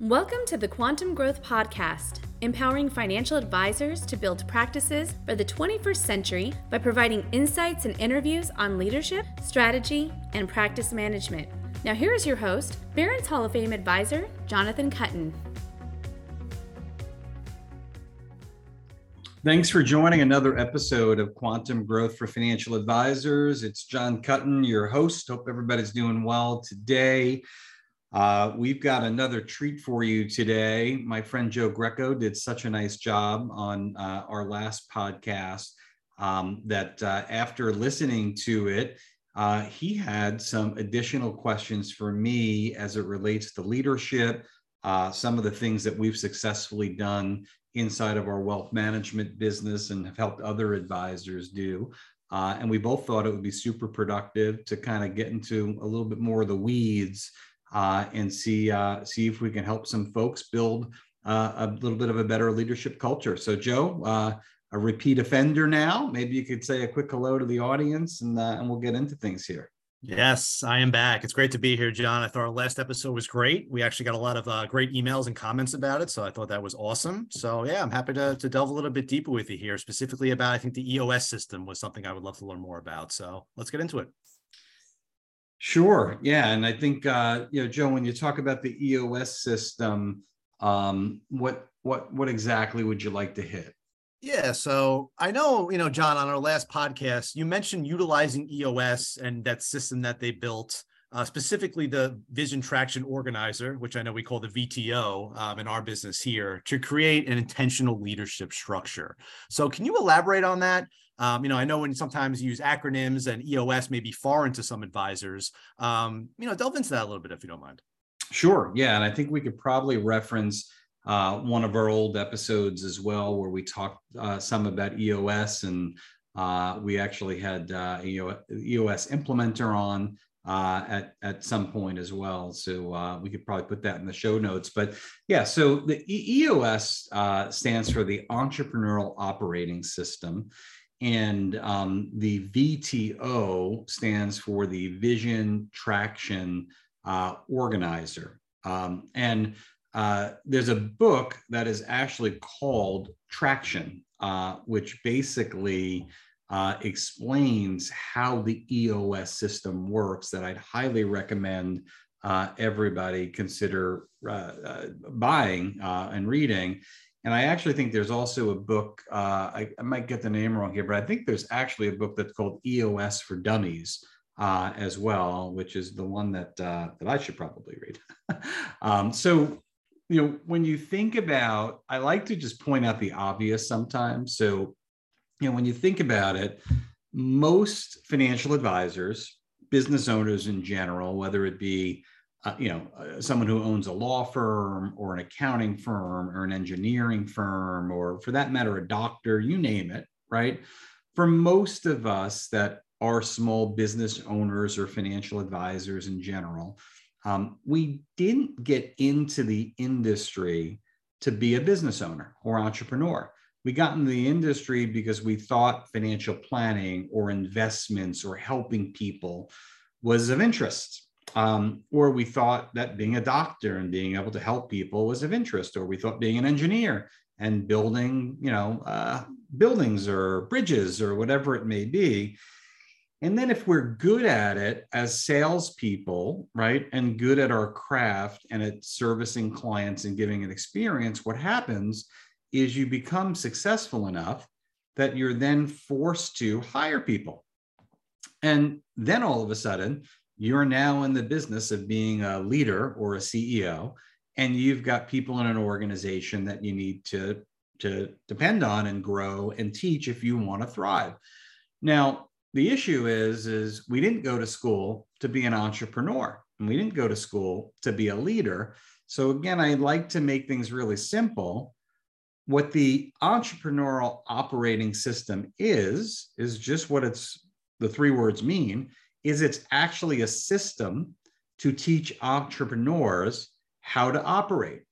Welcome to the Quantum Growth Podcast, empowering financial advisors to build practices for the 21st century by providing insights and interviews on leadership, strategy, and practice management. Now, here is your host, Barron's Hall of Fame advisor, Jonathan Kuttin. Thanks for joining another episode of Quantum Growth for Financial Advisors. It's Jon Kuttin, your host. Hope everybody's doing well today. Uh, we've got another treat for you today. My friend Joe Greco did such a nice job on uh, our last podcast um, that uh, after listening to it, uh, he had some additional questions for me as it relates to leadership, uh, some of the things that we've successfully done inside of our wealth management business and have helped other advisors do. Uh, and we both thought it would be super productive to kind of get into a little bit more of the weeds uh, and see uh, see if we can help some folks build uh, a little bit of a better leadership culture. So, Joe, uh, a repeat offender now. Maybe you could say a quick hello to the audience, and uh, and we'll get into things here. Yes, I am back. It's great to be here, John. I thought our last episode was great. We actually got a lot of uh, great emails and comments about it, so I thought that was awesome. So yeah, I'm happy to to delve a little bit deeper with you here, specifically about I think the EOS system was something I would love to learn more about. So let's get into it. Sure. Yeah, and I think uh, you know, Joe, when you talk about the EOS system, um, what what what exactly would you like to hit? Yeah, so I know, you know, John, on our last podcast, you mentioned utilizing EOS and that system that they built, uh, specifically the Vision Traction Organizer, which I know we call the VTO um, in our business here, to create an intentional leadership structure. So, can you elaborate on that? Um, you know, I know when sometimes you use acronyms and EOS may be foreign to some advisors. Um, you know, delve into that a little bit if you don't mind. Sure. Yeah. And I think we could probably reference uh, one of our old episodes as well, where we talked uh, some about EOS and uh, we actually had uh, EOS implementer on uh, at at some point as well. So uh, we could probably put that in the show notes. But yeah, so the EOS uh, stands for the Entrepreneurial Operating System, and um, the VTO stands for the Vision Traction uh, Organizer. Um, and uh, there's a book that is actually called Traction, uh, which basically uh, explains how the EOS system works. That I'd highly recommend uh, everybody consider uh, buying and reading. And I actually think there's also a book, uh, I, I, might get the name wrong here, but I think there's actually a book that's called EOS for Dummies uh, as well, which is the one that, uh, that I should probably read. um, so, you know, when you think about, I like to just point out the obvious sometimes. So, you know, when you think about it, most financial advisors, business owners in general, whether it be uh, you know, uh, someone who owns a law firm or an accounting firm or an engineering firm, or for that matter, a doctor, you name it, right? For most of us that are small business owners or financial advisors in general, um, we didn't get into the industry to be a business owner or entrepreneur. We got into the industry because we thought financial planning or investments or helping people was of interest um, or we thought that being a doctor and being able to help people was of interest, or we thought being an engineer and building, you know, uh, buildings or bridges or whatever it may be. And then if we're good at it as salespeople, right, and good at our craft and at servicing clients and giving an experience, what happens is you become successful enough that you're then forced to hire people. And then all of a sudden, you're now in the business of being a leader or a CEO, and you've got people in an organization that you need to, to depend on and grow and teach if you want to thrive. Now, the issue is, is we didn't go to school to be an entrepreneur, and we didn't go to school to be a leader. So again, I'd like to make things really simple. What the entrepreneurial operating system is, is just what it's the three words mean is it's actually a system to teach entrepreneurs how to operate.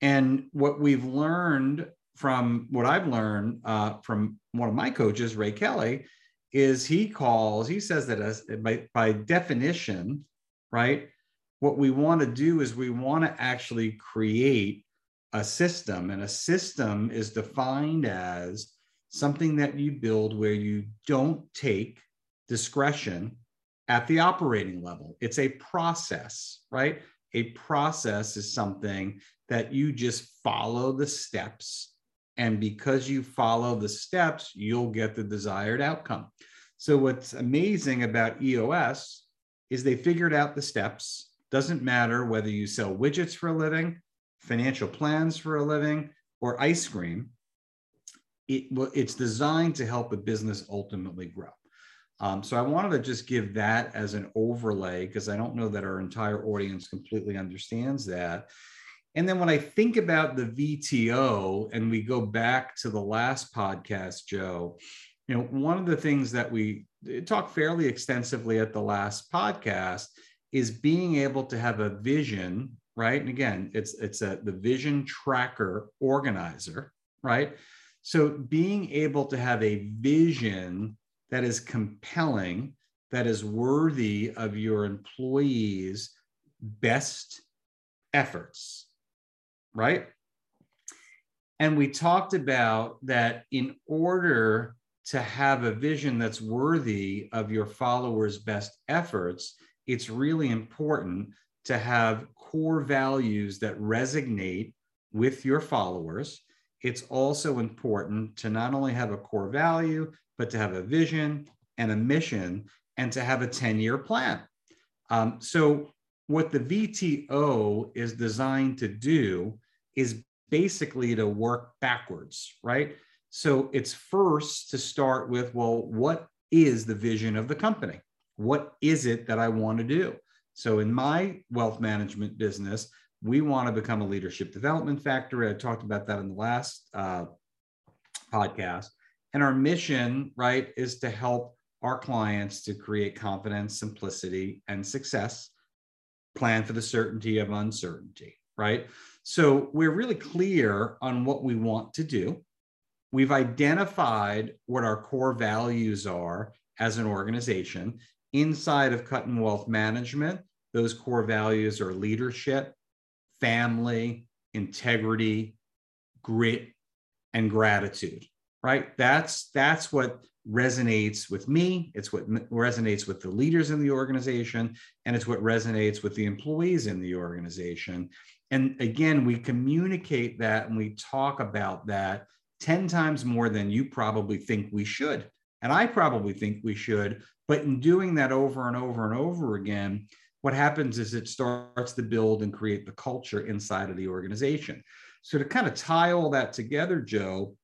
And what we've learned from what I've learned uh, from one of my coaches, Ray Kelly, is he calls, he says that as by, by definition, right? what we want to do is we want to actually create a system, and a system is defined as something that you build where you don't take discretion at the operating level. It's a process, right? A process is something that you just follow the steps. And because you follow the steps, you'll get the desired outcome. So, what's amazing about EOS is they figured out the steps. Doesn't matter whether you sell widgets for a living, financial plans for a living, or ice cream. It, it's designed to help a business ultimately grow. Um, so I wanted to just give that as an overlay because I don't know that our entire audience completely understands that. And then when I think about the VTO and we go back to the last podcast, Joe, you know, one of the things that we talked fairly extensively at the last podcast is being able to have a vision, right? And again, it's it's a the vision tracker organizer, right? So being able to have a vision that is compelling, that is worthy of your employees' best efforts, right? And we talked about that in order to have a vision that's worthy of your followers' best efforts, it's really important to have core values that resonate with your followers. It's also important to not only have a core value, but to have a vision and a mission and to have a 10 year plan. Um, so, what the VTO is designed to do is basically to work backwards, right? So, it's first to start with, well, what is the vision of the company? What is it that I want to do? So, in my wealth management business, we want to become a leadership development factory. I talked about that in the last uh, podcast. And our mission, right, is to help our clients to create confidence, simplicity, and success, plan for the certainty of uncertainty, right? So we're really clear on what we want to do. We've identified what our core values are as an organization. Inside of Kuttin Wealth Management, those core values are leadership, family, integrity, grit, and gratitude right? That's that's what resonates with me. It's what resonates with the leaders in the organization and it's what resonates with the employees in the organization. And again we communicate that and we talk about that 10 times more than you probably think we should. And i probably think we should but in doing that over and over and over again what happens is it starts to build and create the culture inside of the organization so to kind of tie all that together joe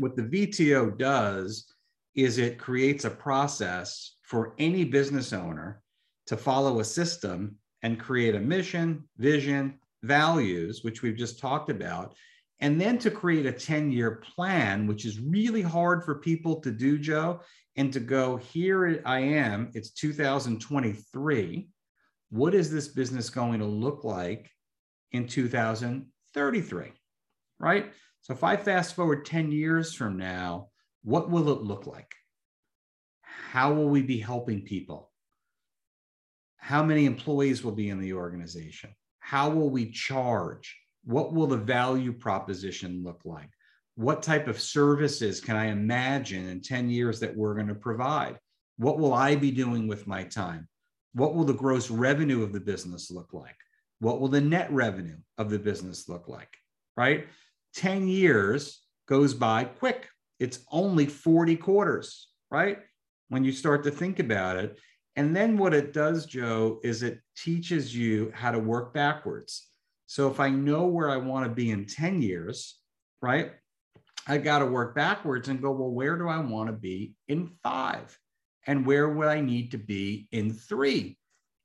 what the VTO does is it creates a process for any business owner to follow a system and create a mission, vision, values, which we've just talked about, and then to create a 10 year plan, which is really hard for people to do, Joe, and to go, here I am, it's 2023. What is this business going to look like in 2033? Right? So if I fast forward 10 years from now, what will it look like? How will we be helping people? How many employees will be in the organization? How will we charge? What will the value proposition look like? What type of services can I imagine in 10 years that we're going to provide? What will I be doing with my time? What will the gross revenue of the business look like? What will the net revenue of the business look like? Right? 10 years goes by quick. It's only 40 quarters, right? When you start to think about it. And then what it does, Joe, is it teaches you how to work backwards. So if I know where I want to be in 10 years, right? I got to work backwards and go, well, where do I want to be in five? And where would I need to be in three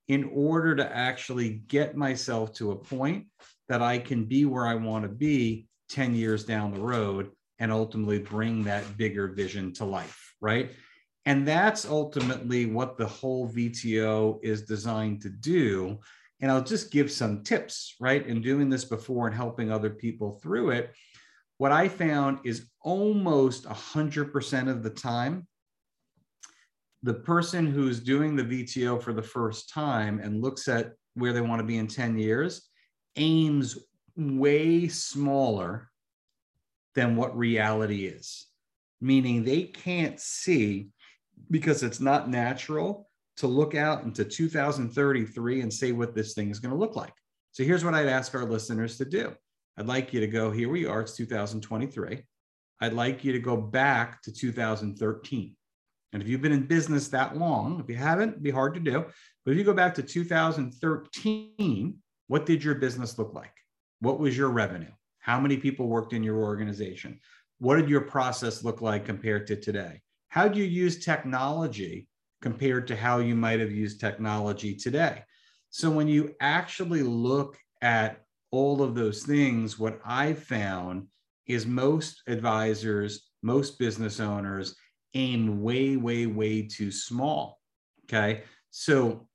in order to actually get myself to a point that I can be where I want to be 10 years down the road and ultimately bring that bigger vision to life, right? And that's ultimately what the whole VTO is designed to do. And I'll just give some tips, right? In doing this before and helping other people through it, what I found is almost 100% of the time, the person who's doing the VTO for the first time and looks at where they want to be in 10 years aims way smaller than what reality is, meaning they can't see because it's not natural to look out into 2033 and say what this thing is going to look like. So here's what I'd ask our listeners to do. I'd like you to go, here we are, it's 2023. I'd like you to go back to 2013. And if you've been in business that long, if you haven't, it'd be hard to do. But if you go back to 2013, what did your business look like? What was your revenue? How many people worked in your organization? What did your process look like compared to today? How do you use technology compared to how you might have used technology today? So when you actually look at all of those things, what I've found is most advisors, most business owners aim way, way, way too small. Okay. So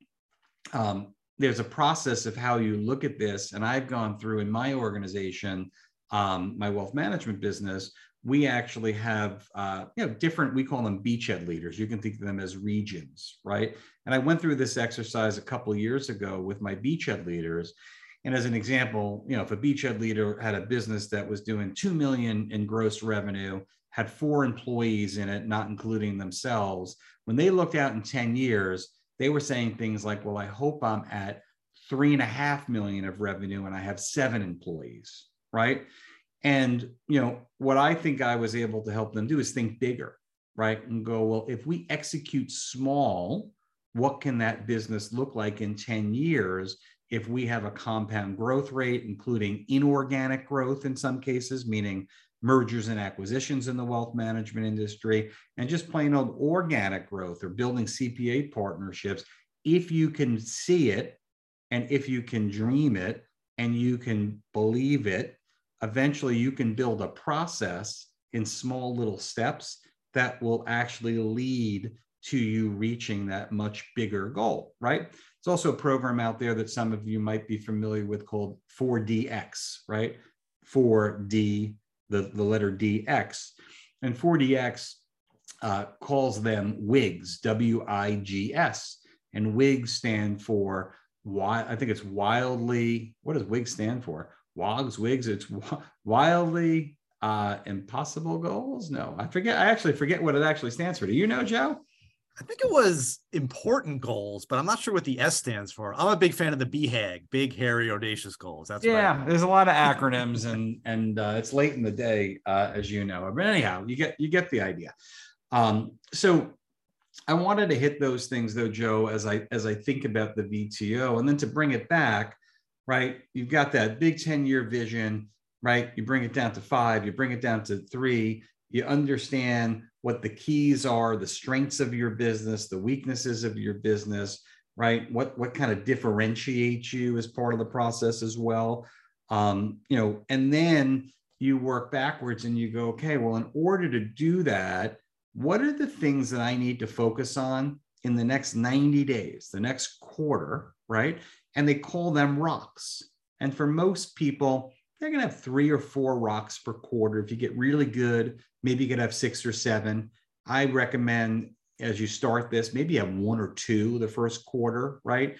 um, there's a process of how you look at this. And I've gone through in my organization, um, my wealth management business, we actually have uh, you know different we call them beachhead leaders you can think of them as regions right and i went through this exercise a couple years ago with my beachhead leaders and as an example you know if a beachhead leader had a business that was doing 2 million in gross revenue had four employees in it not including themselves when they looked out in 10 years they were saying things like, well, I hope I'm at three and a half million of revenue and I have seven employees, right? And you know, what I think I was able to help them do is think bigger, right? And go, well, if we execute small, what can that business look like in 10 years if we have a compound growth rate, including inorganic growth in some cases, meaning mergers and acquisitions in the wealth management industry, and just plain old organic growth or building CPA partnerships. If you can see it and if you can dream it and you can believe it, eventually you can build a process in small little steps that will actually lead to you reaching that much bigger goal, right? It's also a program out there that some of you might be familiar with called 4DX, right? 4D the, the letter DX. And 4DX uh, calls them WIGS, W I G S. And WIGS stand for, why, I think it's wildly, what does WIGS stand for? WOGS, WIGS, it's wildly uh, impossible goals. No, I forget. I actually forget what it actually stands for. Do you know, Joe? I think it was important goals, but I'm not sure what the S stands for. I'm a big fan of the BHAG, big, hairy, audacious goals. That's yeah. There's a lot of acronyms, and and uh, it's late in the day, uh, as you know. But anyhow, you get you get the idea. Um, so I wanted to hit those things though, Joe, as I as I think about the VTO, and then to bring it back, right? You've got that big 10 year vision, right? You bring it down to five, you bring it down to three, you understand what the keys are, the strengths of your business, the weaknesses of your business, right? What what kind of differentiates you as part of the process as well. Um, you know, and then you work backwards and you go, okay, well, in order to do that, what are the things that I need to focus on in the next 90 days, the next quarter, right? And they call them rocks. And for most people, they're going to have three or four rocks per quarter. If you get really good, maybe you could have six or seven. I recommend as you start this, maybe have one or two the first quarter, right?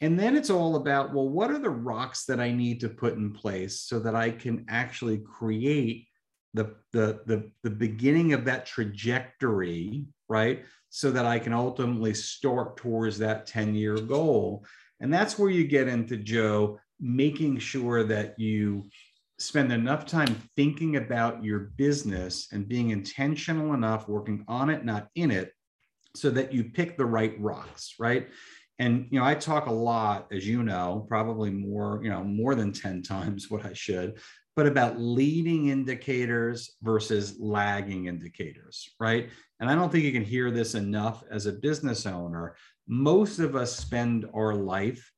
And then it's all about, well, what are the rocks that I need to put in place so that I can actually create the, the, the, the beginning of that trajectory, right? So that I can ultimately start towards that 10 year goal. And that's where you get into Joe making sure that you spend enough time thinking about your business and being intentional enough working on it not in it so that you pick the right rocks right? And you know i talk a lot as you know probably more you know more than 10 times what i should but about leading indicators versus lagging indicators right? And i don't think you can hear this enough as a business owner. Most of us spend our life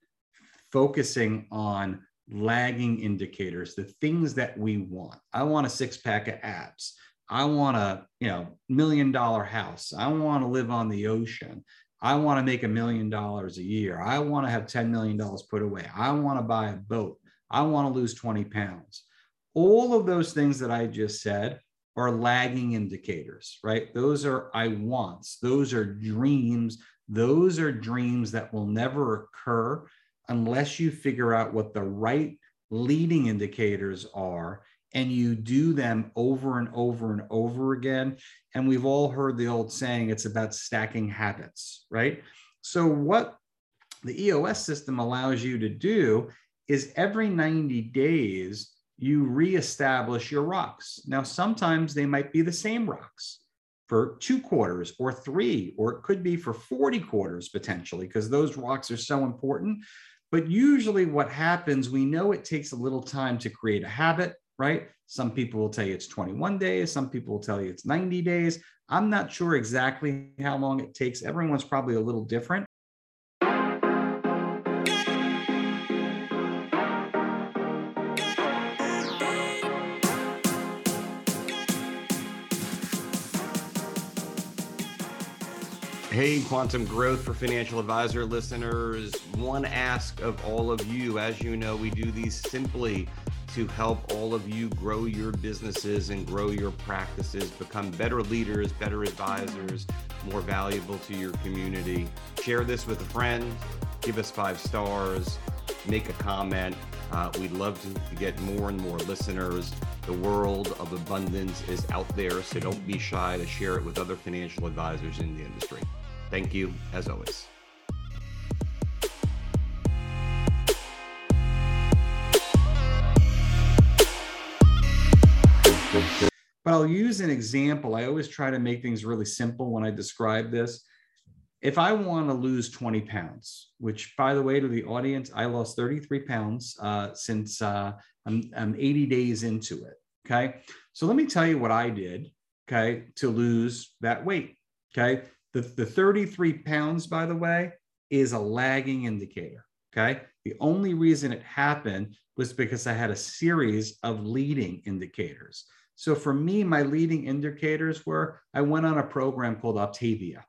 focusing on lagging indicators, the things that we want. I want a six pack of abs. I want a you know million dollar house. I want to live on the ocean. I want to make a million dollars a year. I want to have $10 million put away. I want to buy a boat. I want to lose 20 pounds. All of those things that I just said are lagging indicators, right? Those are I wants, those are dreams, those are dreams that will never occur unless you figure out what the right leading indicators are and you do them over and over and over again. And we've all heard the old saying, it's about stacking habits, right? So, what the EOS system allows you to do is every 90 days, you reestablish your rocks. Now, sometimes they might be the same rocks for two quarters or three, or it could be for 40 quarters potentially, because those rocks are so important. But usually, what happens, we know it takes a little time to create a habit, right? Some people will tell you it's 21 days, some people will tell you it's 90 days. I'm not sure exactly how long it takes. Everyone's probably a little different. Quantum Growth for Financial Advisor listeners. One ask of all of you. As you know, we do these simply to help all of you grow your businesses and grow your practices, become better leaders, better advisors, more valuable to your community. Share this with a friend, give us five stars, make a comment. Uh, we'd love to get more and more listeners. The world of abundance is out there, so don't be shy to share it with other financial advisors in the industry. Thank you, as always. But I'll use an example. I always try to make things really simple when I describe this. If I want to lose 20 pounds, which by the way, to the audience, I lost 33 pounds uh, since uh, I'm, I'm 80 days into it. Okay. So let me tell you what I did, okay, to lose that weight. Okay. The, the 33 pounds, by the way, is a lagging indicator. Okay. The only reason it happened was because I had a series of leading indicators. So for me, my leading indicators were I went on a program called Optavia,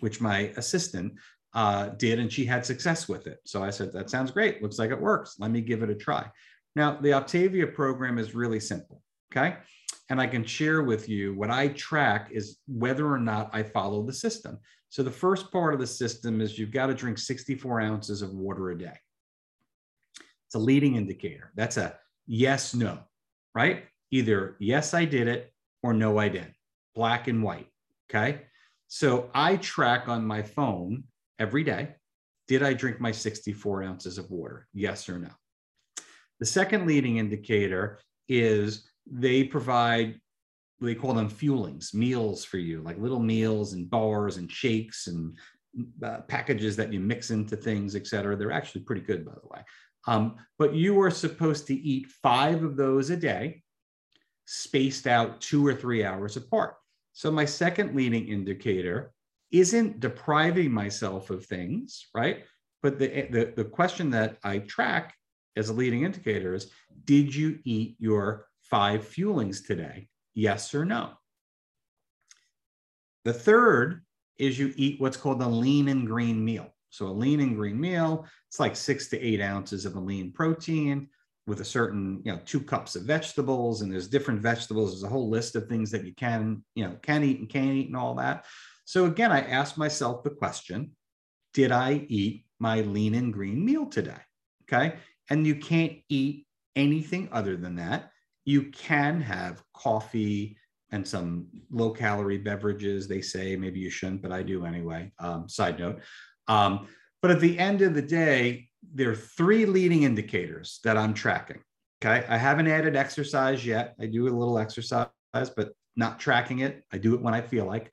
which my assistant uh, did, and she had success with it. So I said, That sounds great. Looks like it works. Let me give it a try. Now, the Optavia program is really simple. Okay and I can share with you what I track is whether or not I follow the system. So the first part of the system is you've got to drink 64 ounces of water a day. It's a leading indicator. That's a yes, no, right? Either yes, I did it or no, I didn't. Black and white. Okay. So I track on my phone every day. Did I drink my 64 ounces of water? Yes or no? The second leading indicator is they provide they call them fuelings meals for you like little meals and bars and shakes and uh, packages that you mix into things et cetera. They're actually pretty good by the way. Um, but you are supposed to eat five of those a day spaced out two or three hours apart. So my second leading indicator isn't depriving myself of things right? But the, the, the question that i track as a leading indicator is did you eat your five fuelings today? Yes or no? The third is you eat what's called a lean and green meal. So a lean and green meal, it's like six to eight ounces of a lean protein with a certain, you know, two cups of vegetables, and there's different vegetables. There's a whole list of things that you can, you know, can eat and can't eat and all that. So again, I asked myself the question, did I eat my lean and green meal today? Okay. And you can't eat anything other than that you can have coffee and some low calorie beverages. They say maybe you shouldn't, but I do anyway. Um, side note. Um, but at the end of the day, there are three leading indicators that I'm tracking. Okay. I haven't added exercise yet. I do a little exercise, but not tracking it. I do it when I feel like,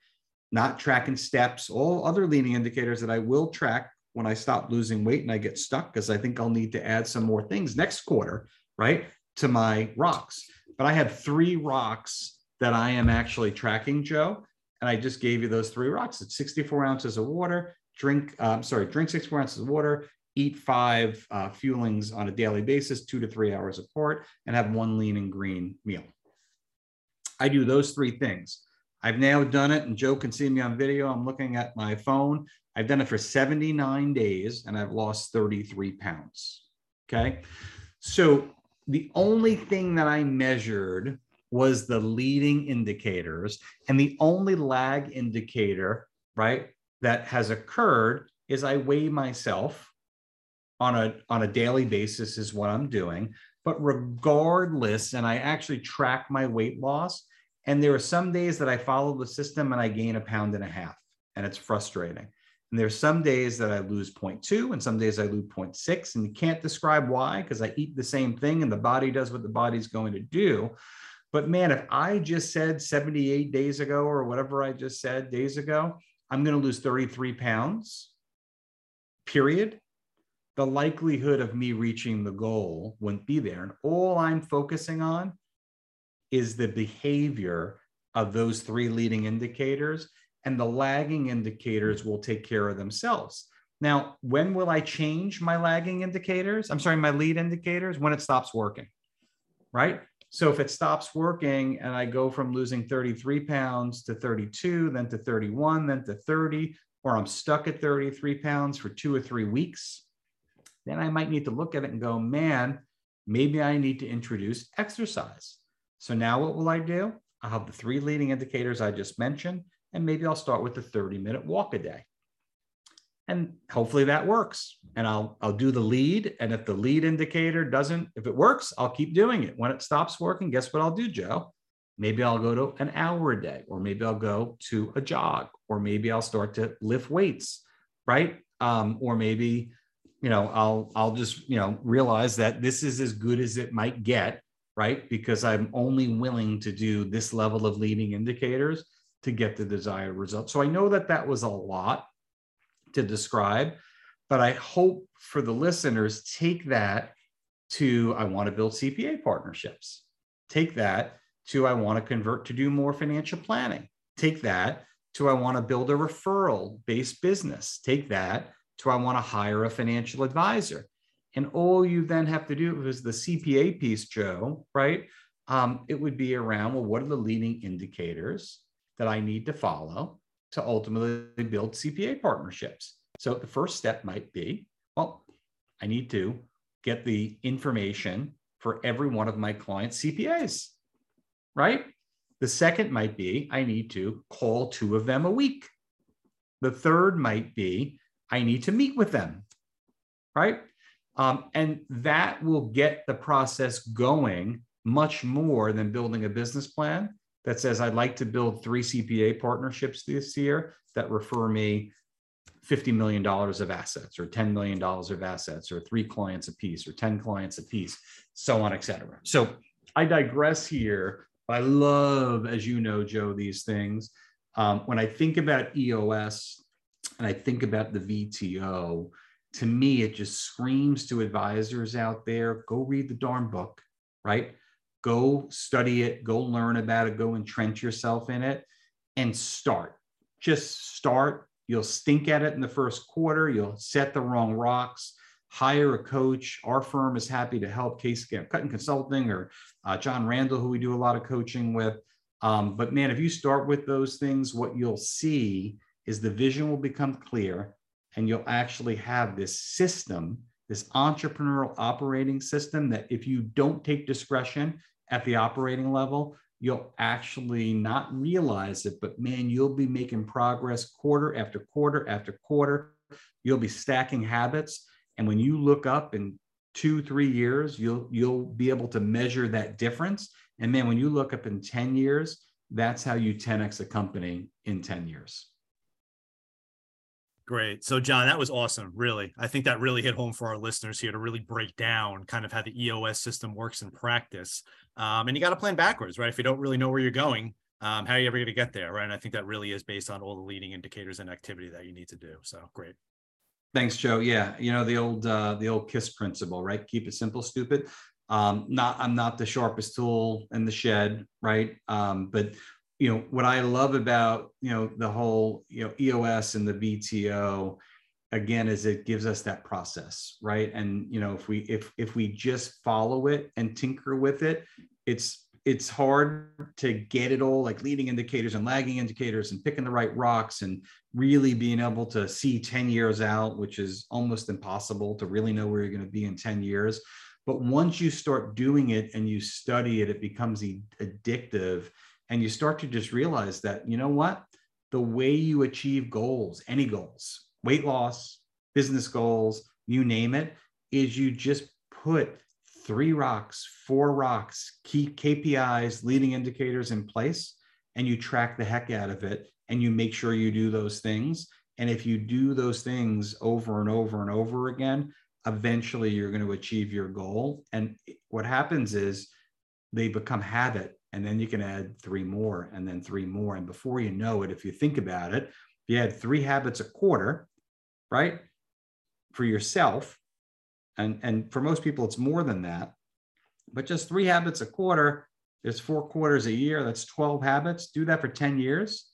not tracking steps, all other leading indicators that I will track when I stop losing weight and I get stuck because I think I'll need to add some more things next quarter, right? To my rocks. But I have three rocks that I am actually tracking, Joe. And I just gave you those three rocks. It's 64 ounces of water, drink, uh, sorry, drink 64 ounces of water, eat five uh, fuelings on a daily basis, two to three hours apart, and have one lean and green meal. I do those three things. I've now done it, and Joe can see me on video. I'm looking at my phone. I've done it for 79 days, and I've lost 33 pounds. Okay. So the only thing that I measured was the leading indicators. And the only lag indicator, right, that has occurred is I weigh myself on a on a daily basis is what I'm doing. But regardless, and I actually track my weight loss. And there are some days that I follow the system and I gain a pound and a half, and it's frustrating. And there's some days that I lose 0.2 and some days I lose 0.6. And you can't describe why because I eat the same thing and the body does what the body's going to do. But man, if I just said 78 days ago or whatever I just said days ago, I'm going to lose 33 pounds, period. The likelihood of me reaching the goal wouldn't be there. And all I'm focusing on is the behavior of those three leading indicators, and the lagging indicators will take care of themselves. Now, when will I change my lagging indicators? I'm sorry, my lead indicators when it stops working, right? So if it stops working and I go from losing 33 pounds to 32, then to 31, then to 30, or I'm stuck at 33 pounds for two or three weeks, then I might need to look at it and go, man, maybe I need to introduce exercise. So now what will I do? I'll have the three leading indicators I just mentioned, and maybe I'll start with a 30 minute walk a day. And hopefully that works. And I'll, I'll do the lead. And if the lead indicator doesn't, if it works, I'll keep doing it. When it stops working, guess what I'll do, Joe? Maybe I'll go to an hour a day, or maybe I'll go to a jog, or maybe I'll start to lift weights, right? Um, or maybe, you know, I'll I'll just you know realize that this is as good as it might get, right? Because I'm only willing to do this level of leading indicators to get the desired result. So I know that that was a lot to describe, but I hope for the listeners take that to I want to build CPA partnerships. Take that to I want to convert to do more financial planning. Take that to I want to build a referral based business. Take that to I want to hire a financial advisor. And all you then have to do is the CPA piece, Joe, right? Um, it would be around, well, what are the leading indicators that I need to follow to ultimately build CPA partnerships? So the first step might be, well, I need to get the information for every one of my clients' CPAs, right? The second might be, I need to call two of them a week. The third might be, I need to meet with them, right? Um, and that will get the process going much more than building a business plan that says, I'd like to build three CPA partnerships this year that refer me $50 million of assets or $10 million of assets or three clients a piece or 10 clients a piece, so on, et cetera. So I digress here. I love, as you know, Joe, these things. Um, when I think about EOS and I think about the VTO, to me, it just screams to advisors out there go read the darn book, right? Go study it, go learn about it, go entrench yourself in it, and start. Just start. You'll stink at it in the first quarter, you'll set the wrong rocks. Hire a coach. Our firm is happy to help Case Kuttin Consulting or uh, John Randall, who we do a lot of coaching with. Um, but man, if you start with those things, what you'll see is the vision will become clear and you'll actually have this system, this entrepreneurial operating system that if you don't take discretion at the operating level, you'll actually not realize it, but man, you'll be making progress quarter after quarter after quarter. You'll be stacking habits. And when you look up in two, three years, you'll you'll be able to measure that difference. And then when you look up in 10 years, that's how you 10x a company in 10 years. Great. So, John, that was awesome. Really. I think that really hit home for our listeners here to really break down kind of how the EOS system works in practice. Um, and you got to plan backwards, right? If you don't really know where you're going, um, how are you ever going to get there, right? And I think that really is based on all the leading indicators and activity that you need to do. So, great. Thanks, Joe. Yeah, you know the old uh, the old KISS principle, right? Keep it simple, stupid. Um, not I'm not the sharpest tool in the shed, right? Um, but you know what i love about you know the whole you know eos and the vto again is it gives us that process right? And you know if we if if we just follow it and tinker with it it's it's hard to get it all like leading indicators and lagging indicators and picking the right rocks and really being able to see 10 years out which is almost impossible to really know where you're going to be in 10 years. But once you start doing it and you study it it becomes addictive and you start to just realize that you know what the way you achieve goals any goals weight loss business goals you name it is you just put three rocks, four rocks, key KPIs, leading indicators in place, and you track the heck out of it and you make sure you do those things. And if you do those things over and over and over again, eventually you're going to achieve your goal. And what happens is they become habit, and then you can add three more and then three more. And before you know it, if you think about it, if you had three habits a quarter, right, for yourself, and, and for most people, it's more than that, but just three habits a quarter, there's four quarters a year, that's 12 habits. Do that for 10 years.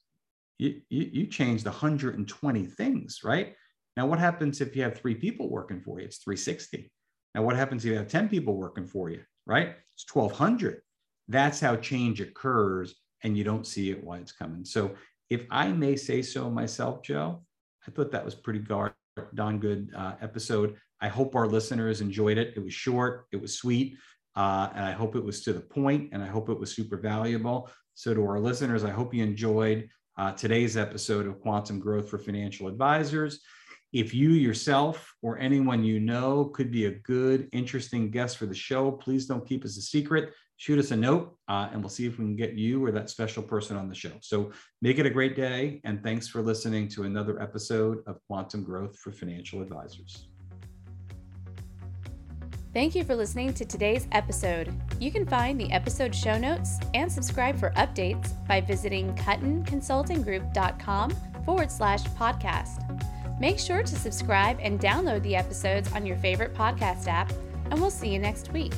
You, you, you changed 120 things, right? Now, what happens if you have three people working for you? It's 360. Now, what happens if you have 10 people working for you, right? It's 1200. That's how change occurs, and you don't see it while it's coming. So, if I may say so myself, Joe, I thought that was pretty darn good uh, episode. I hope our listeners enjoyed it. It was short, it was sweet, uh, and I hope it was to the point, and I hope it was super valuable. So, to our listeners, I hope you enjoyed uh, today's episode of Quantum Growth for Financial Advisors. If you yourself or anyone you know could be a good, interesting guest for the show, please don't keep us a secret. Shoot us a note uh, and we'll see if we can get you or that special person on the show. So make it a great day. And thanks for listening to another episode of Quantum Growth for Financial Advisors. Thank you for listening to today's episode. You can find the episode show notes and subscribe for updates by visiting kuttinconsultinggroup.com forward slash podcast. Make sure to subscribe and download the episodes on your favorite podcast app, and we'll see you next week.